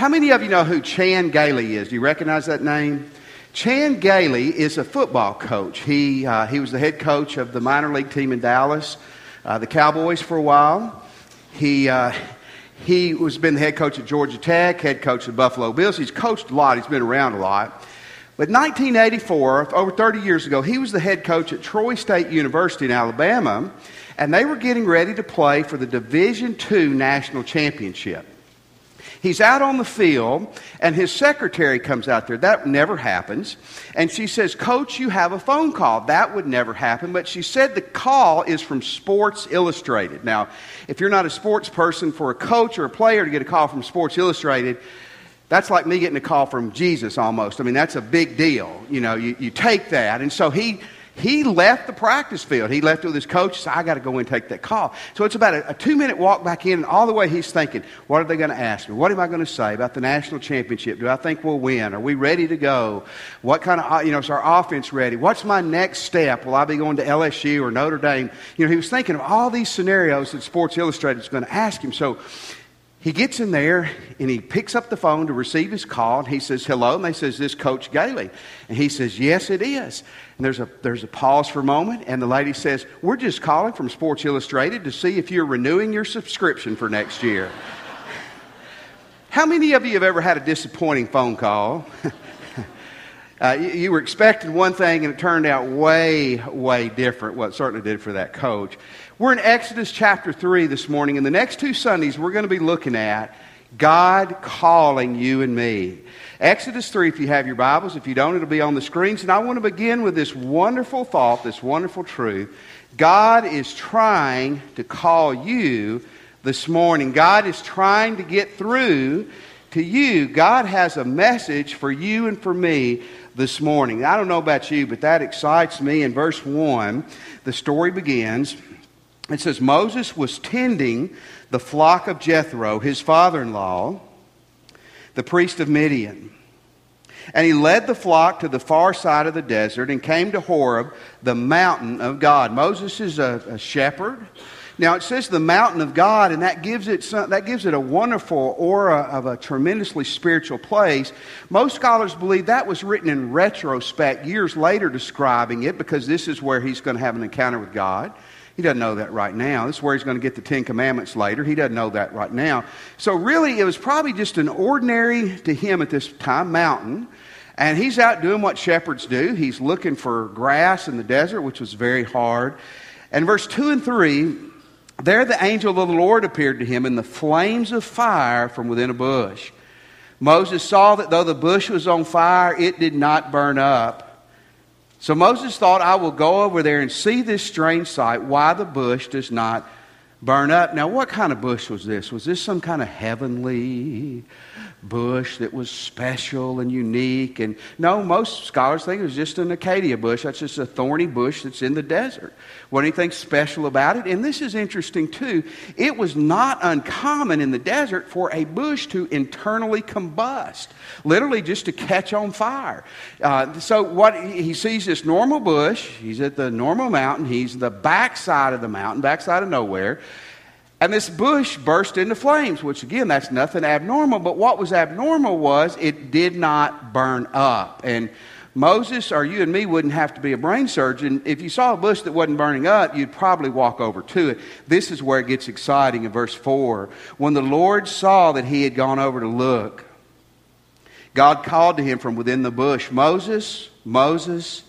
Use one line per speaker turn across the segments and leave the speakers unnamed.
how many of you know who Chan Gailey is? Do you recognize that name? Chan Gailey is a football coach. He, uh, he was the head coach of the minor league team in Dallas, uh, the Cowboys, for a while. He, uh, he was been the head coach at Georgia Tech, head coach of Buffalo Bills. He's coached a lot. He's been around a lot. But 1984, over 30 years ago, he was the head coach at Troy State University in Alabama, and they were getting ready to play for the Division II national championship. He's out on the field, and his secretary comes out there. That never happens. And she says, Coach, you have a phone call. That would never happen. But she said the call is from Sports Illustrated. Now, if you're not a sports person, for a coach or a player to get a call from Sports Illustrated, that's like me getting a call from Jesus almost. I mean, that's a big deal. You know, you, you take that. And so he he left the practice field. He left with his coach. I got to go in and take that call. So it's about a, a two minute walk back in, and all the way he's thinking, what are they going to ask me? What am I going to say about the national championship? Do I think we'll win? Are we ready to go? What kind of, uh, you know, is our offense ready? What's my next step? Will I be going to LSU or Notre Dame? You know, he was thinking of all these scenarios that Sports Illustrated is going to ask him. So he gets in there and he picks up the phone to receive his call. And he says hello. And they says this coach gailey. And he says yes it is. And there's a, there's a pause for a moment. And the lady says we're just calling from sports illustrated to see if you're renewing your subscription for next year. How many of you have ever had a disappointing phone call? Uh, you, you, were expecting one thing and it turned out way way different well certainly did for that coach we're in Exodus chapter 3 this morning, and the next two Sundays we're going to be looking at God calling you and me. Exodus 3, if you have your Bibles. If you don't, it'll be on the screens. And I want to begin with this wonderful thought, this wonderful truth. God is trying to call you this morning. God is trying to get through to you. God has a message for you and for me this morning. I don't know about you, but that excites me. In verse 1, the story begins. It says Moses was tending the flock of Jethro, his father in law, the priest of Midian. And he led the flock to the far side of the desert and came to Horeb, the mountain of God. Moses is a, a shepherd. Now it says the mountain of God, and that gives it some, that gives it a wonderful aura of a tremendously spiritual place. Most scholars believe that was written in retrospect, years later, describing it because this is where he's going to have an encounter with God. He doesn't know that right now. This is where he's going to get the Ten Commandments later. He doesn't know that right now. So, really, it was probably just an ordinary, to him at this time, mountain. And he's out doing what shepherds do. He's looking for grass in the desert, which was very hard. And verse 2 and 3 there the angel of the Lord appeared to him in the flames of fire from within a bush. Moses saw that though the bush was on fire, it did not burn up. So Moses thought, I will go over there and see this strange sight, why the bush does not burn up. Now, what kind of bush was this? Was this some kind of heavenly bush that was special and unique. And no, most scholars think it was just an acacia bush. That's just a thorny bush that's in the desert. What anything special about it? And this is interesting too. It was not uncommon in the desert for a bush to internally combust, literally just to catch on fire. Uh, so what he sees this normal bush. He's at the normal mountain. He's the backside of the mountain, backside of nowhere. And this bush burst into flames, which again, that's nothing abnormal. But what was abnormal was it did not burn up. And Moses or you and me wouldn't have to be a brain surgeon. If you saw a bush that wasn't burning up, you'd probably walk over to it. This is where it gets exciting in verse 4. When the Lord saw that he had gone over to look, God called to him from within the bush, Moses, Moses.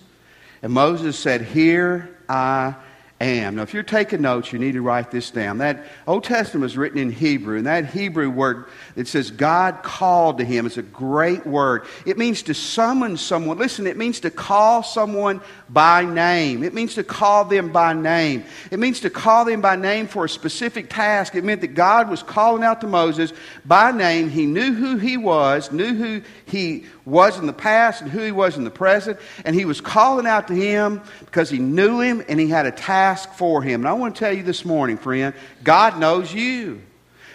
And Moses said, Here I am. Now, if you're taking notes, you need to write this down. That Old Testament is written in Hebrew, and that Hebrew word that says God called to him is a great word. It means to summon someone. Listen, it means to call someone by name. It means to call them by name. It means to call them by name for a specific task. It meant that God was calling out to Moses by name. He knew who he was, knew who he was in the past and who he was in the present, and he was calling out to him because he knew him and he had a task for him. And I want to tell you this morning, friend, God knows you.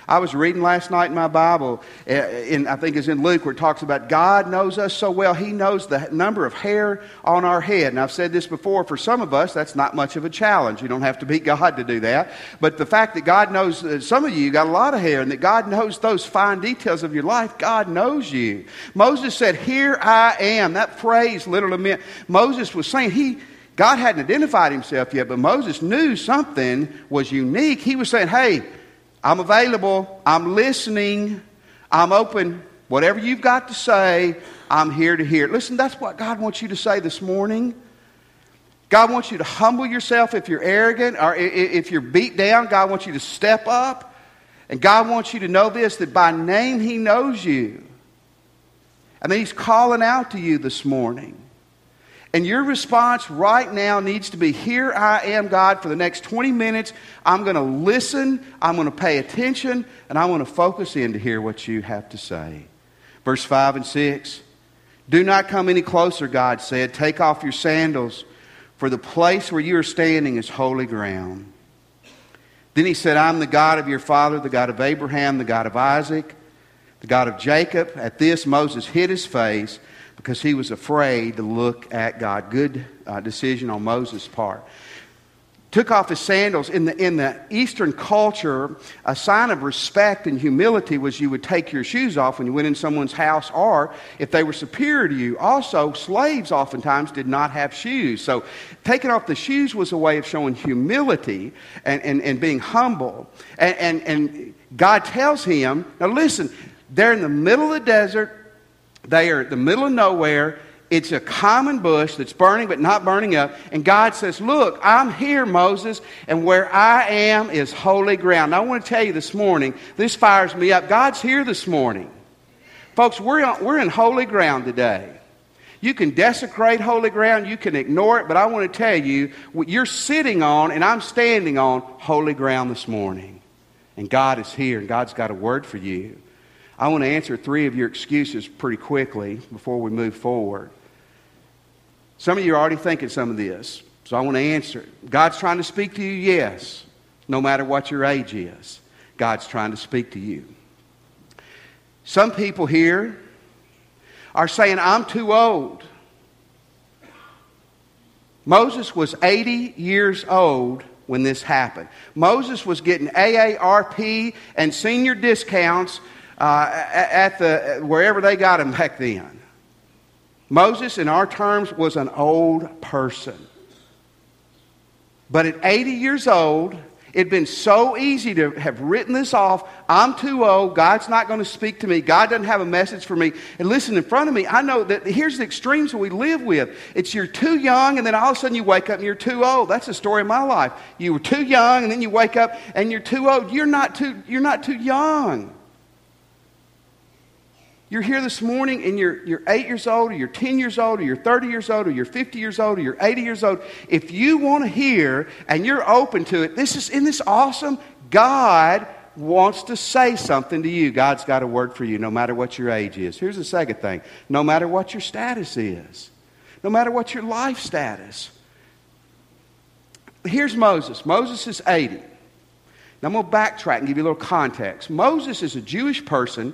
I was reading last night in my Bible, uh, in, I think it's in Luke, where it talks about God knows us so well, He knows the number of hair on our head. And I've said this before, for some of us, that's not much of a challenge. You don't have to beat God to do that. But the fact that God knows, uh, some of you got a lot of hair, and that God knows those fine details of your life, God knows you. Moses said, Here I am. That phrase literally meant Moses was saying, He God hadn't identified himself yet, but Moses knew something was unique. He was saying, Hey, I'm available. I'm listening. I'm open. Whatever you've got to say, I'm here to hear. Listen, that's what God wants you to say this morning. God wants you to humble yourself if you're arrogant or if you're beat down. God wants you to step up. And God wants you to know this that by name He knows you. And that He's calling out to you this morning. And your response right now needs to be Here I am, God, for the next 20 minutes. I'm going to listen, I'm going to pay attention, and I want to focus in to hear what you have to say. Verse 5 and 6 Do not come any closer, God said. Take off your sandals, for the place where you are standing is holy ground. Then he said, I'm the God of your father, the God of Abraham, the God of Isaac, the God of Jacob. At this, Moses hid his face because he was afraid to look at God. Good uh, decision on Moses' part. Took off his sandals. In the, in the Eastern culture, a sign of respect and humility was you would take your shoes off when you went in someone's house, or if they were superior to you. Also, slaves oftentimes did not have shoes. So, taking off the shoes was a way of showing humility and, and, and being humble. And, and, and God tells him, now listen, they're in the middle of the desert they are in the middle of nowhere. It's a common bush that's burning but not burning up. And God says, Look, I'm here, Moses, and where I am is holy ground. I want to tell you this morning, this fires me up. God's here this morning. Folks, we're, on, we're in holy ground today. You can desecrate holy ground, you can ignore it, but I want to tell you, what you're sitting on and I'm standing on holy ground this morning. And God is here, and God's got a word for you. I want to answer three of your excuses pretty quickly before we move forward. Some of you are already thinking some of this, so I want to answer it. God's trying to speak to you, yes, no matter what your age is. God's trying to speak to you. Some people here are saying, I'm too old. Moses was 80 years old when this happened. Moses was getting AARP and senior discounts uh, at the, wherever they got him back then. Moses, in our terms, was an old person. But at 80 years old, It'd been so easy to have written this off. I'm too old. God's not going to speak to me. God doesn't have a message for me. And listen, in front of me, I know that here's the extremes that we live with. It's you're too young, and then all of a sudden you wake up and you're too old. That's the story of my life. You were too young, and then you wake up and you're too old. You're not too, you're not too young. You're here this morning and you're, you're 8 years old, or you're 10 years old, or you're 30 years old, or you're 50 years old, or you're 80 years old. If you want to hear and you're open to it, this is, isn't this awesome? God wants to say something to you. God's got a word for you, no matter what your age is. Here's the second thing no matter what your status is, no matter what your life status. Here's Moses. Moses is 80. Now I'm going to backtrack and give you a little context. Moses is a Jewish person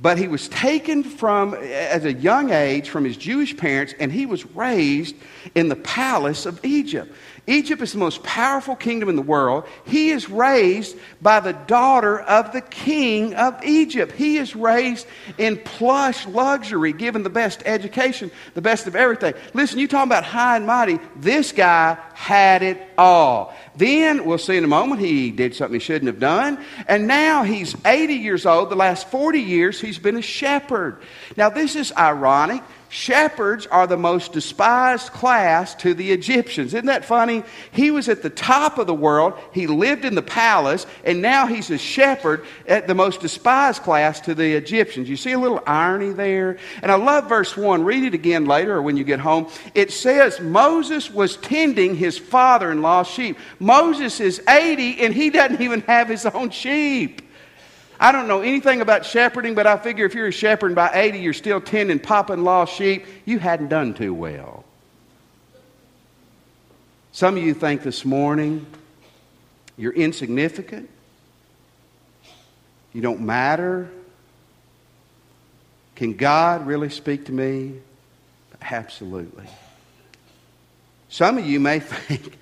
but he was taken from, as a young age, from his Jewish parents, and he was raised in the palace of Egypt. Egypt is the most powerful kingdom in the world. He is raised by the daughter of the king of Egypt. He is raised in plush luxury, given the best education, the best of everything. Listen, you talking about high and mighty. This guy had it all. Then, we'll see in a moment, he did something he shouldn't have done. And now he's 80 years old. The last 40 years, he's been a shepherd. Now, this is ironic Shepherds are the most despised class to the Egyptians. Isn't that funny? He was at the top of the world, he lived in the palace, and now he's a shepherd at the most despised class to the Egyptians. You see a little irony there? And I love verse 1. Read it again later or when you get home. It says Moses was tending his father in law's sheep. Moses is 80 and he doesn't even have his own sheep. I don't know anything about shepherding, but I figure if you're a shepherd by 80, you're still tending in law sheep, you hadn't done too well. Some of you think this morning you're insignificant. You don't matter. Can God really speak to me? Absolutely. Some of you may think,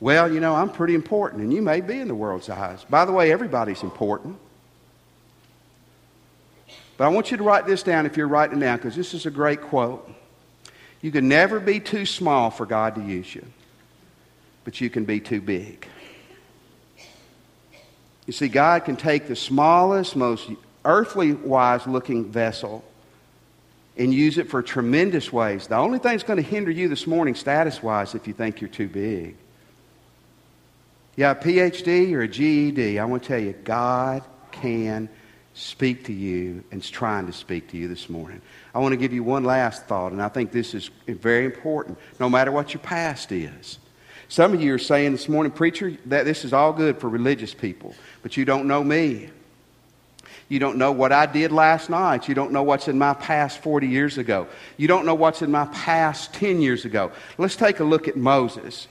well, you know, I'm pretty important, and you may be in the world's eyes. By the way, everybody's important. But I want you to write this down if you're writing it down, because this is a great quote. You can never be too small for God to use you, but you can be too big. You see, God can take the smallest, most earthly wise looking vessel and use it for tremendous ways. The only thing that's going to hinder you this morning, status wise, if you think you're too big. Yeah, a PhD or a GED, I want to tell you, God can speak to you and is trying to speak to you this morning. I want to give you one last thought, and I think this is very important, no matter what your past is. Some of you are saying this morning, preacher, that this is all good for religious people, but you don't know me. You don't know what I did last night. You don't know what's in my past 40 years ago. You don't know what's in my past 10 years ago. Let's take a look at Moses.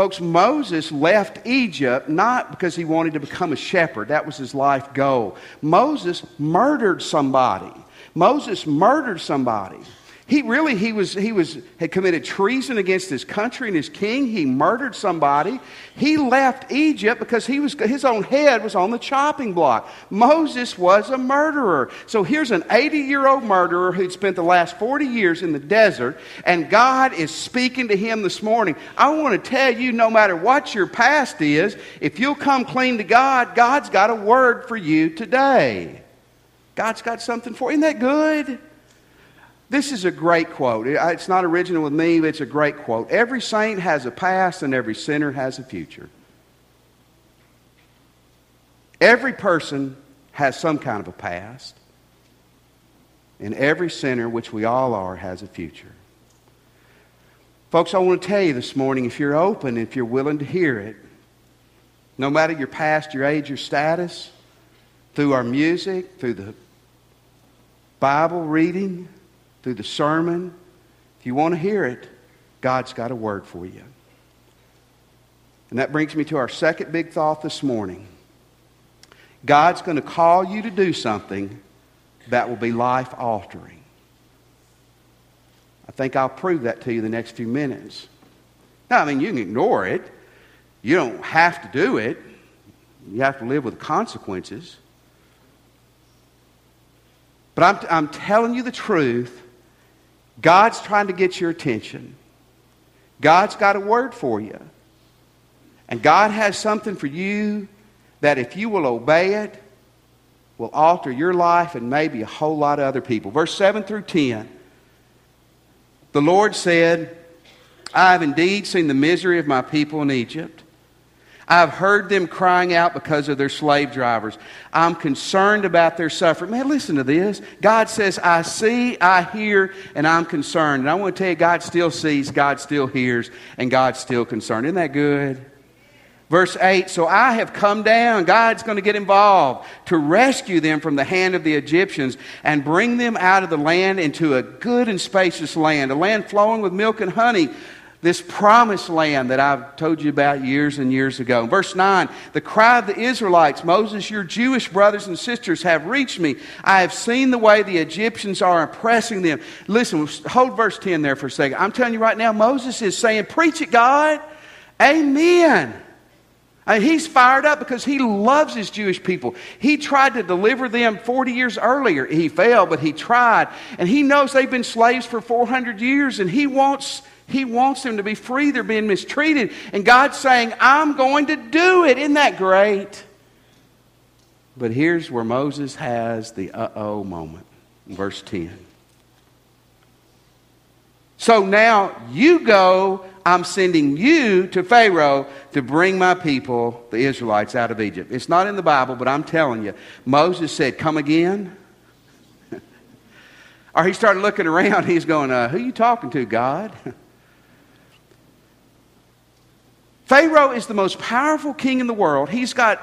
Folks, Moses left Egypt not because he wanted to become a shepherd. That was his life goal. Moses murdered somebody. Moses murdered somebody. He really he was he was had committed treason against his country and his king. He murdered somebody. He left Egypt because he was his own head was on the chopping block. Moses was a murderer. So here's an 80-year-old murderer who'd spent the last 40 years in the desert and God is speaking to him this morning. I want to tell you no matter what your past is, if you'll come clean to God, God's got a word for you today. God's got something for you. Isn't that good? This is a great quote. It's not original with me, but it's a great quote. Every saint has a past and every sinner has a future. Every person has some kind of a past, and every sinner, which we all are, has a future. Folks, I want to tell you this morning if you're open, if you're willing to hear it, no matter your past, your age, your status, through our music, through the Bible reading, through the sermon. If you want to hear it, God's got a word for you. And that brings me to our second big thought this morning. God's going to call you to do something that will be life altering. I think I'll prove that to you the next few minutes. Now, I mean, you can ignore it. You don't have to do it. You have to live with consequences. But I'm, I'm telling you the truth. God's trying to get your attention. God's got a word for you. And God has something for you that if you will obey it, will alter your life and maybe a whole lot of other people. Verse 7 through 10. The Lord said, I have indeed seen the misery of my people in Egypt I've heard them crying out because of their slave drivers. I'm concerned about their suffering. Man, listen to this. God says, I see, I hear, and I'm concerned. And I want to tell you, God still sees, God still hears, and God's still concerned. Isn't that good? Verse 8 So I have come down, God's going to get involved to rescue them from the hand of the Egyptians and bring them out of the land into a good and spacious land, a land flowing with milk and honey this promised land that I've told you about years and years ago. Verse 9, the cry of the Israelites, Moses, your Jewish brothers and sisters have reached me. I have seen the way the Egyptians are oppressing them. Listen, hold verse 10 there for a second. I'm telling you right now, Moses is saying, Preach it, God. Amen. I mean, he's fired up because he loves his Jewish people. He tried to deliver them 40 years earlier. He failed, but he tried. And he knows they've been slaves for 400 years, and he wants he wants them to be free. They're being mistreated. And God's saying, I'm going to do it. Isn't that great? But here's where Moses has the uh oh moment. Verse 10. So now you go, I'm sending you to Pharaoh to bring my people, the Israelites, out of Egypt. It's not in the Bible, but I'm telling you. Moses said, Come again. or he started looking around. He's going, uh, Who are you talking to, God? Pharaoh is the most powerful king in the world. He's got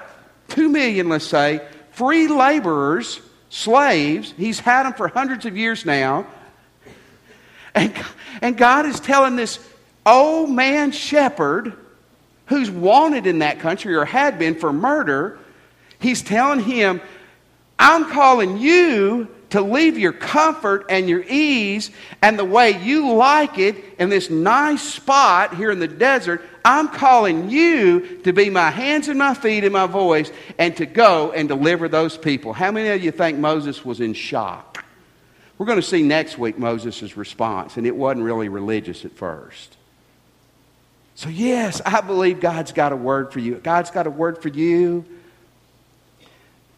two million, let's say, free laborers, slaves. He's had them for hundreds of years now. And, and God is telling this old man shepherd who's wanted in that country or had been for murder, He's telling him, I'm calling you to leave your comfort and your ease and the way you like it in this nice spot here in the desert. I'm calling you to be my hands and my feet and my voice and to go and deliver those people. How many of you think Moses was in shock? We're going to see next week Moses' response, and it wasn't really religious at first. So, yes, I believe God's got a word for you. God's got a word for you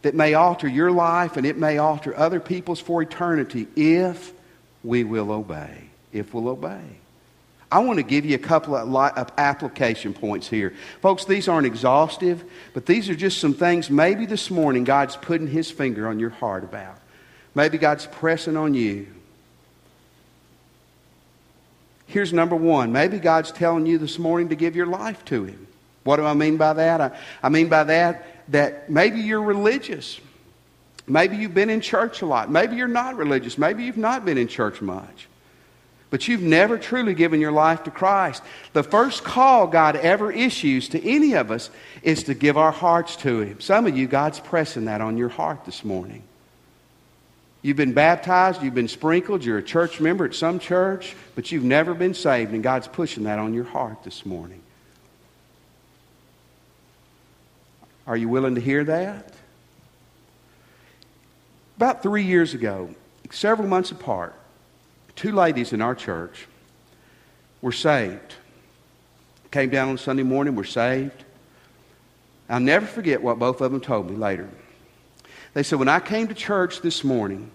that may alter your life and it may alter other people's for eternity if we will obey. If we'll obey. I want to give you a couple of application points here. Folks, these aren't exhaustive, but these are just some things maybe this morning God's putting his finger on your heart about. Maybe God's pressing on you. Here's number one. Maybe God's telling you this morning to give your life to him. What do I mean by that? I, I mean by that that maybe you're religious. Maybe you've been in church a lot. Maybe you're not religious. Maybe you've not been in church much. But you've never truly given your life to Christ. The first call God ever issues to any of us is to give our hearts to Him. Some of you, God's pressing that on your heart this morning. You've been baptized, you've been sprinkled, you're a church member at some church, but you've never been saved, and God's pushing that on your heart this morning. Are you willing to hear that? About three years ago, several months apart, two ladies in our church were saved. Came down on Sunday morning, were saved. I'll never forget what both of them told me later. They said, When I came to church this morning,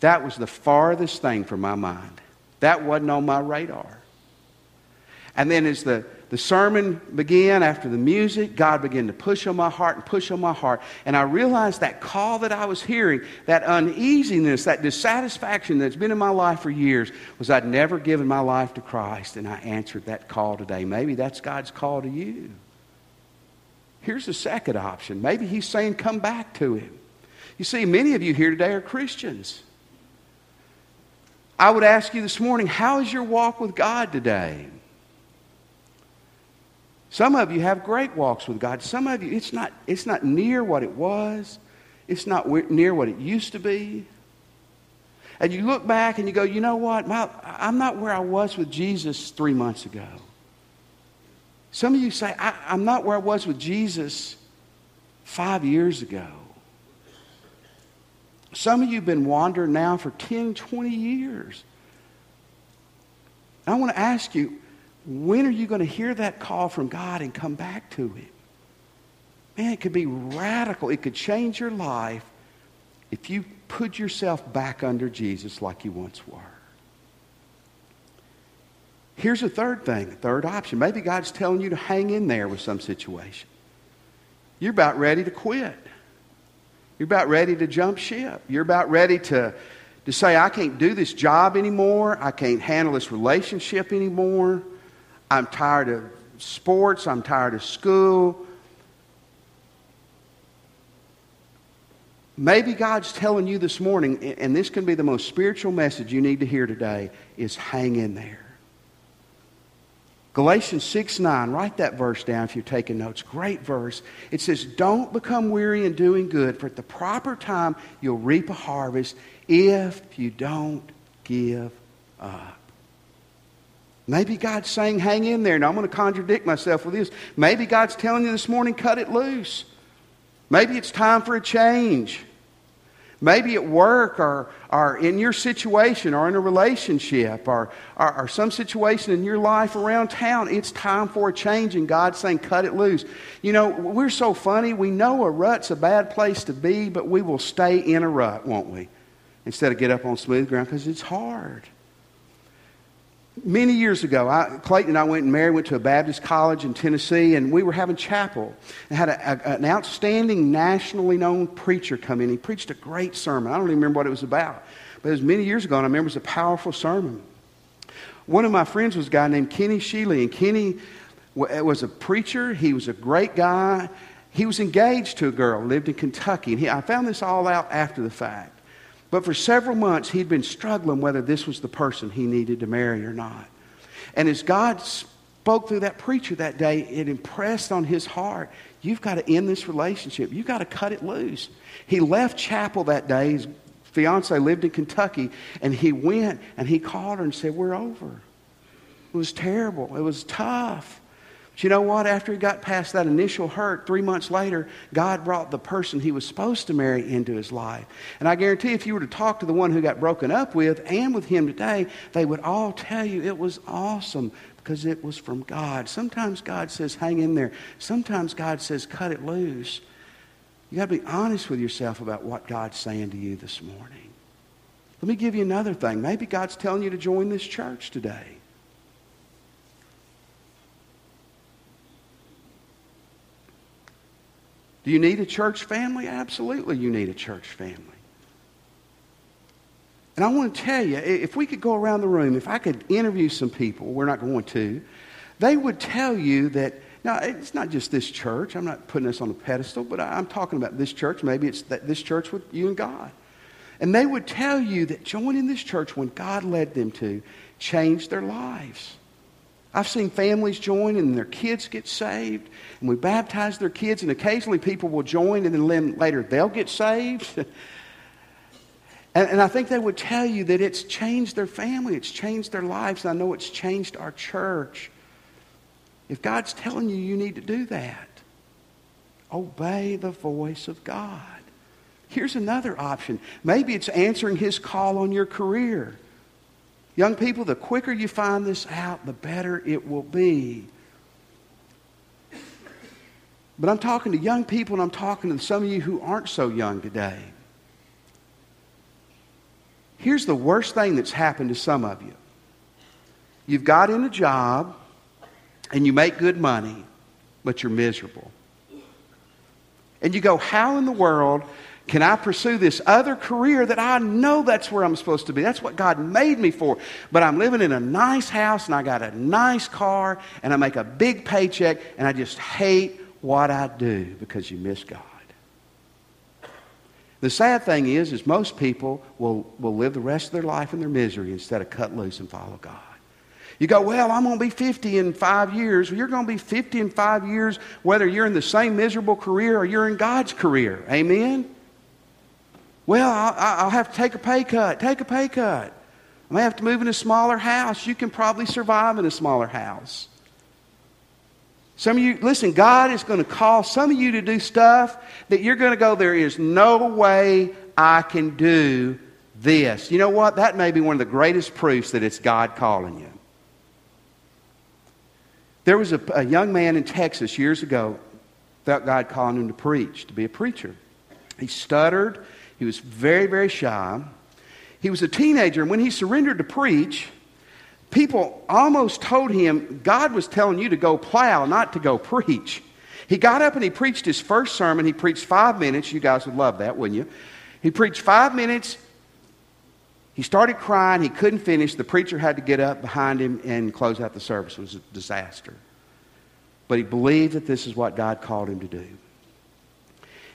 that was the farthest thing from my mind. That wasn't on my radar. And then as the the sermon began after the music. God began to push on my heart and push on my heart. And I realized that call that I was hearing, that uneasiness, that dissatisfaction that's been in my life for years, was I'd never given my life to Christ. And I answered that call today. Maybe that's God's call to you. Here's the second option. Maybe He's saying, come back to Him. You see, many of you here today are Christians. I would ask you this morning, how is your walk with God today? Some of you have great walks with God. Some of you, it's not, it's not near what it was. It's not near what it used to be. And you look back and you go, you know what? My, I'm not where I was with Jesus three months ago. Some of you say, I, I'm not where I was with Jesus five years ago. Some of you have been wandering now for 10, 20 years. I want to ask you, when are you going to hear that call from God and come back to Him? Man, it could be radical. It could change your life if you put yourself back under Jesus like you once were. Here's a third thing, a third option. Maybe God's telling you to hang in there with some situation. You're about ready to quit. You're about ready to jump ship. You're about ready to, to say, I can't do this job anymore. I can't handle this relationship anymore. I'm tired of sports. I'm tired of school. Maybe God's telling you this morning, and this can be the most spiritual message you need to hear today, is hang in there. Galatians 6 9, write that verse down if you're taking notes. Great verse. It says, Don't become weary in doing good, for at the proper time you'll reap a harvest if you don't give up. Maybe God's saying, hang in there. Now, I'm going to contradict myself with this. Maybe God's telling you this morning, cut it loose. Maybe it's time for a change. Maybe at work or, or in your situation or in a relationship or, or, or some situation in your life around town, it's time for a change, and God's saying, cut it loose. You know, we're so funny. We know a rut's a bad place to be, but we will stay in a rut, won't we? Instead of get up on smooth ground because it's hard. Many years ago, I, Clayton and I went and Mary went to a Baptist college in Tennessee, and we were having chapel. And had a, a, an outstanding, nationally known preacher come in. He preached a great sermon. I don't even remember what it was about, but it was many years ago, and I remember it was a powerful sermon. One of my friends was a guy named Kenny Sheely, and Kenny eh, was a preacher. He was a great guy. He was engaged to a girl, lived in Kentucky, and he, I found this all out after the fact. But for several months, he'd been struggling whether this was the person he needed to marry or not. And as God spoke through that preacher that day, it impressed on his heart You've got to end this relationship. You've got to cut it loose. He left chapel that day. His fiance lived in Kentucky, and he went and he called her and said, We're over. It was terrible. It was tough. But you know what? After he got past that initial hurt, three months later, God brought the person he was supposed to marry into his life. And I guarantee if you were to talk to the one who got broken up with and with him today, they would all tell you it was awesome because it was from God. Sometimes God says, hang in there. Sometimes God says, cut it loose. You got to be honest with yourself about what God's saying to you this morning. Let me give you another thing. Maybe God's telling you to join this church today. Do you need a church family? Absolutely, you need a church family. And I want to tell you, if we could go around the room, if I could interview some people, we're not going to, they would tell you that, now, it's not just this church. I'm not putting this on a pedestal, but I'm talking about this church. Maybe it's that, this church with you and God. And they would tell you that joining this church when God led them to changed their lives. I've seen families join and their kids get saved, and we baptize their kids, and occasionally people will join and then later they'll get saved. and, and, I think they would tell you that it's changed their family, it's changed their lives, I know it's changed our church. If God's telling you you need to do that, obey the voice of God. Here's another option. Maybe it's answering His call on your career. Young people, the quicker you find this out, the better it will be. But I'm talking to young people and I'm talking to some of you who aren't so young today. Here's the worst thing that's happened to some of you you've got in a job and you make good money, but you're miserable. And you go, How in the world can I pursue this other career that I know that's where I'm supposed to be? That's what God made me for. But I'm living in a nice house and I got a nice car and I make a big paycheck and I just hate what I do because you miss God. The sad thing is, is most people will, will live the rest of their life in their misery instead of cut loose and follow God. You go, well, I'm going to be 50 in five years. Well, you're going to be 50 in five years whether you're in the same miserable career or you're in God's career. Amen? Well, I'll, I'll have to take a pay cut. Take a pay cut. I may have to move in a smaller house. You can probably survive in a smaller house. Some of you, listen, God is going to call some of you to do stuff that you're going to go, there is no way I can do this. You know what? That may be one of the greatest proofs that it's God calling you. There was a, a young man in Texas years ago, felt God calling him to preach, to be a preacher. He stuttered. He was very, very shy. He was a teenager, and when he surrendered to preach, people almost told him God was telling you to go plow, not to go preach. He got up and he preached his first sermon. He preached five minutes. You guys would love that, wouldn't you? He preached five minutes. He started crying. He couldn't finish. The preacher had to get up behind him and close out the service. It was a disaster. But he believed that this is what God called him to do.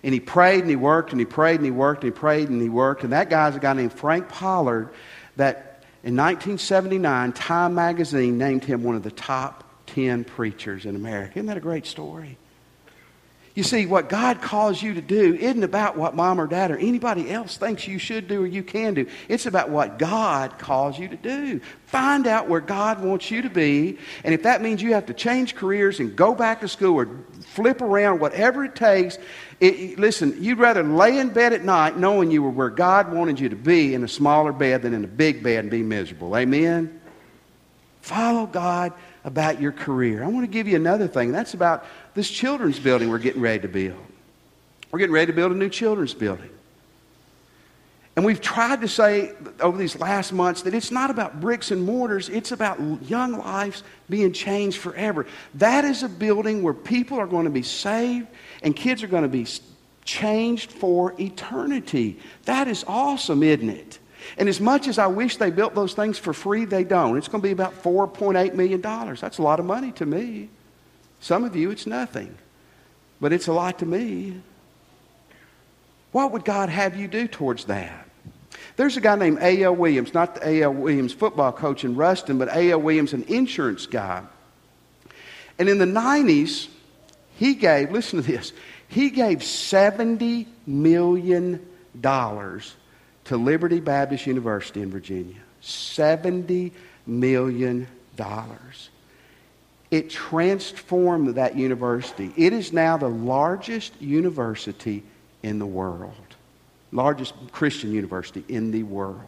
And he prayed and he worked and he prayed and he worked and he prayed and he worked. And that guy's a guy named Frank Pollard that in 1979, Time magazine named him one of the top 10 preachers in America. Isn't that a great story? You see, what God calls you to do isn't about what mom or dad or anybody else thinks you should do or you can do. It's about what God calls you to do. Find out where God wants you to be. And if that means you have to change careers and go back to school or flip around, whatever it takes, it, listen, you'd rather lay in bed at night knowing you were where God wanted you to be in a smaller bed than in a big bed and be miserable. Amen? Follow God about your career. I want to give you another thing. That's about this children's building we're getting ready to build. We're getting ready to build a new children's building. And we've tried to say over these last months that it's not about bricks and mortars, it's about young lives being changed forever. That is a building where people are going to be saved and kids are going to be changed for eternity. That is awesome, isn't it? And as much as I wish they built those things for free, they don't. It's going to be about $4.8 million. That's a lot of money to me. Some of you, it's nothing. But it's a lot to me. What would God have you do towards that? There's a guy named A.L. Williams, not the A.L. Williams football coach in Ruston, but A.L. Williams, an insurance guy. And in the 90s, He gave, listen to this, he gave $70 million to Liberty Baptist University in Virginia. $70 million. It transformed that university. It is now the largest university in the world, largest Christian university in the world.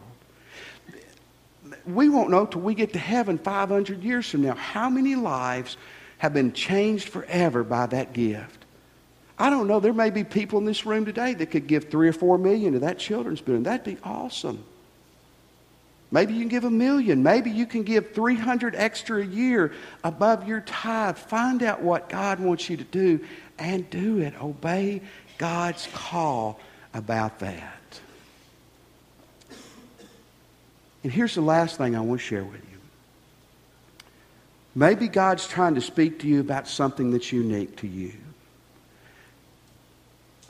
We won't know till we get to heaven 500 years from now how many lives have been changed forever by that gift. I don't know. There may be people in this room today that could give three or four million to that children's building. That'd be awesome. Maybe you can give a million. Maybe you can give 300 extra a year above your tithe. Find out what God wants you to do and do it. Obey God's call about that. And here's the last thing I want to share with you. Maybe God's trying to speak to you about something that's unique to you.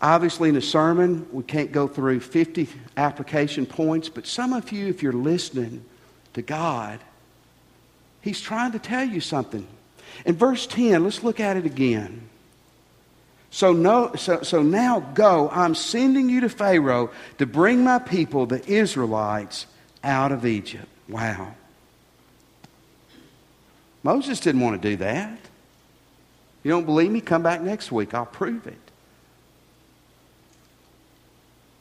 Obviously, in a sermon, we can't go through 50 application points, but some of you, if you're listening to God, He's trying to tell you something. In verse 10, let's look at it again. So, no, so, so now go. I'm sending you to Pharaoh to bring my people, the Israelites, out of Egypt. Wow. Moses didn't want to do that. You don't believe me? Come back next week. I'll prove it.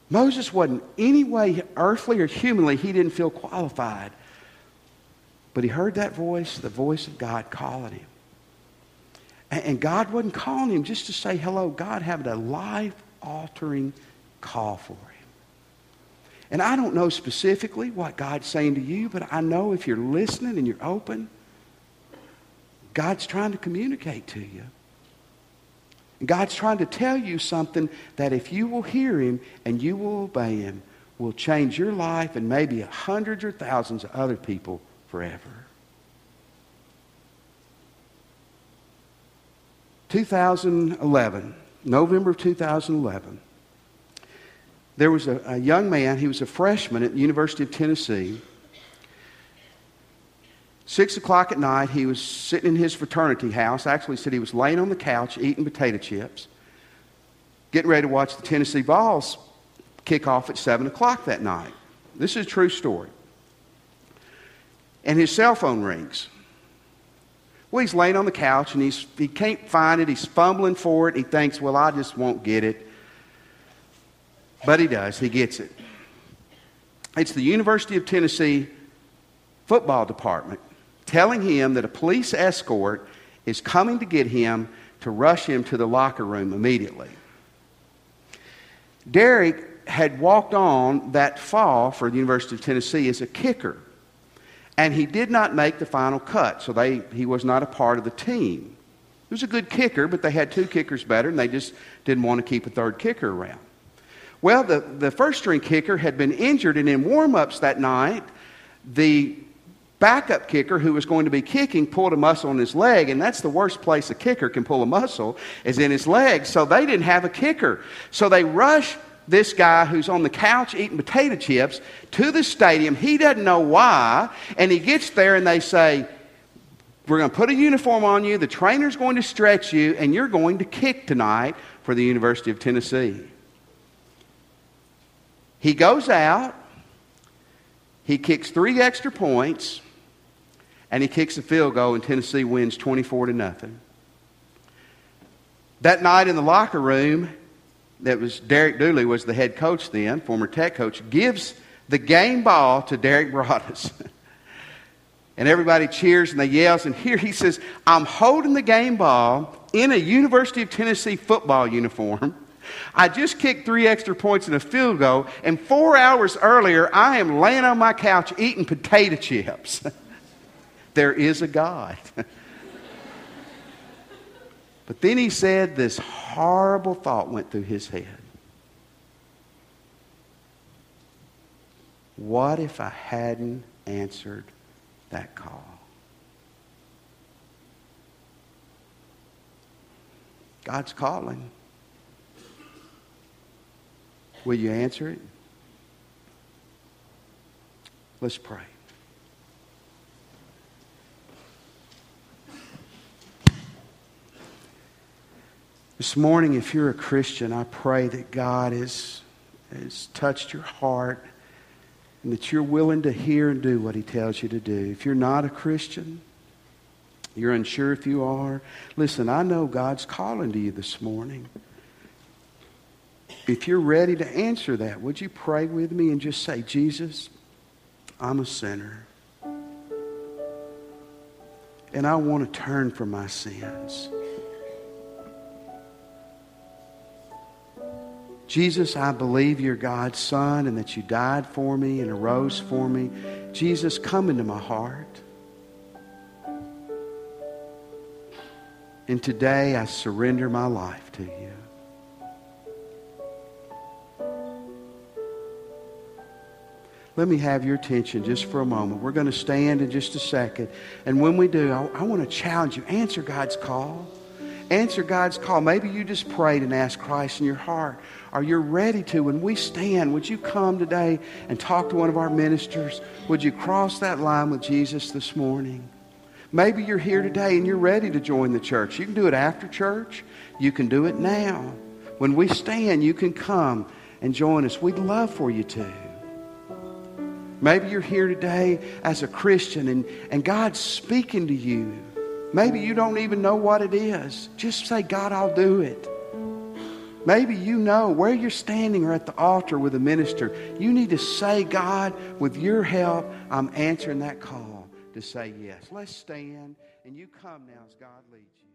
Moses wasn't any way, earthly or humanly, he didn't feel qualified. But he heard that voice, the voice of God calling him. And God wasn't calling him just to say hello. God had a life altering call for him. And I don't know specifically what God's saying to you, but I know if you're listening and you're open, God's trying to communicate to you. God's trying to tell you something that if you will hear Him and you will obey Him, will change your life and maybe hundreds or thousands of other people forever. 2011, November of 2011, there was a, a young man, he was a freshman at the University of Tennessee. Six o'clock at night, he was sitting in his fraternity house. Actually, said he was laying on the couch eating potato chips, getting ready to watch the Tennessee Vols kick off at 7 o'clock that night. This is a true story. And his cell phone rings. Well, he's laying on the couch and he's, he can't find it. He's fumbling for it. He thinks, well, I just won't get it. But he does. He gets it. It's the University of Tennessee football department telling him that a police escort is coming to get him to rush him to the locker room immediately. Derek had walked on that fall for the University of Tennessee as a kicker, and he did not make the final cut, so they, he was not a part of the team. He was a good kicker, but they had two kickers better, and they just didn't want to keep a third kicker around. Well, the, the first string kicker had been injured, and in warm ups that night, the backup kicker who was going to be kicking pulled a muscle in his leg, and that's the worst place a kicker can pull a muscle is in his leg. So they didn't have a kicker. So they rush this guy who's on the couch eating potato chips to the stadium. He doesn't know why, and he gets there and they say, We're going to put a uniform on you, the trainer's going to stretch you, and you're going to kick tonight for the University of Tennessee. He goes out, he kicks three extra points and he kicks a field goal, and Tennessee wins 24 to nothing. That night in the locker room, that was Derek Dooley was the head coach then, former tech coach, gives the game ball to Derek Broaddus. and everybody cheers and they yells, and here he says, I'm holding the game ball in a University of Tennessee football uniform. I just kicked three extra points in a field goal, and four hours earlier, I am laying on my couch eating potato chips. there is a God. but then he said this horrible thought went through his head. What if I hadn't answered that call? God's calling. Will you answer it? Let's pray. This morning, if you're a Christian, I pray that God has, has touched your heart and that you're willing to hear and do what He tells you to do. If you're not a Christian, you're unsure if you are. Listen, I know God's calling to you this morning. If you're ready to answer that, would you pray with me and just say, Jesus, I'm a sinner. And I want to turn from my sins. Jesus, I believe you're God's Son and that you died for me and arose for me. Jesus, come into my heart. And today I surrender my life to you. Let me have your attention just for a moment. We're going to stand in just a second. And when we do, I, I want to challenge you answer God's call. Answer God's call. Maybe you just prayed and asked Christ in your heart. Or you're ready to. When we stand, would you come today and talk to one of our ministers? Would you cross that line with Jesus this morning? Maybe you're here today and you're ready to join the church. You can do it after church. You can do it now. When we stand, you can come and join us. We'd love for you to. Maybe you're here today as a Christian and, and God's speaking to you. Maybe you don't even know what it is. Just say, God, I'll do it. Maybe you know where you're standing or at the altar with a minister. You need to say, God, with your help, I'm answering that call to say yes. Let's stand and you come now as God leads you.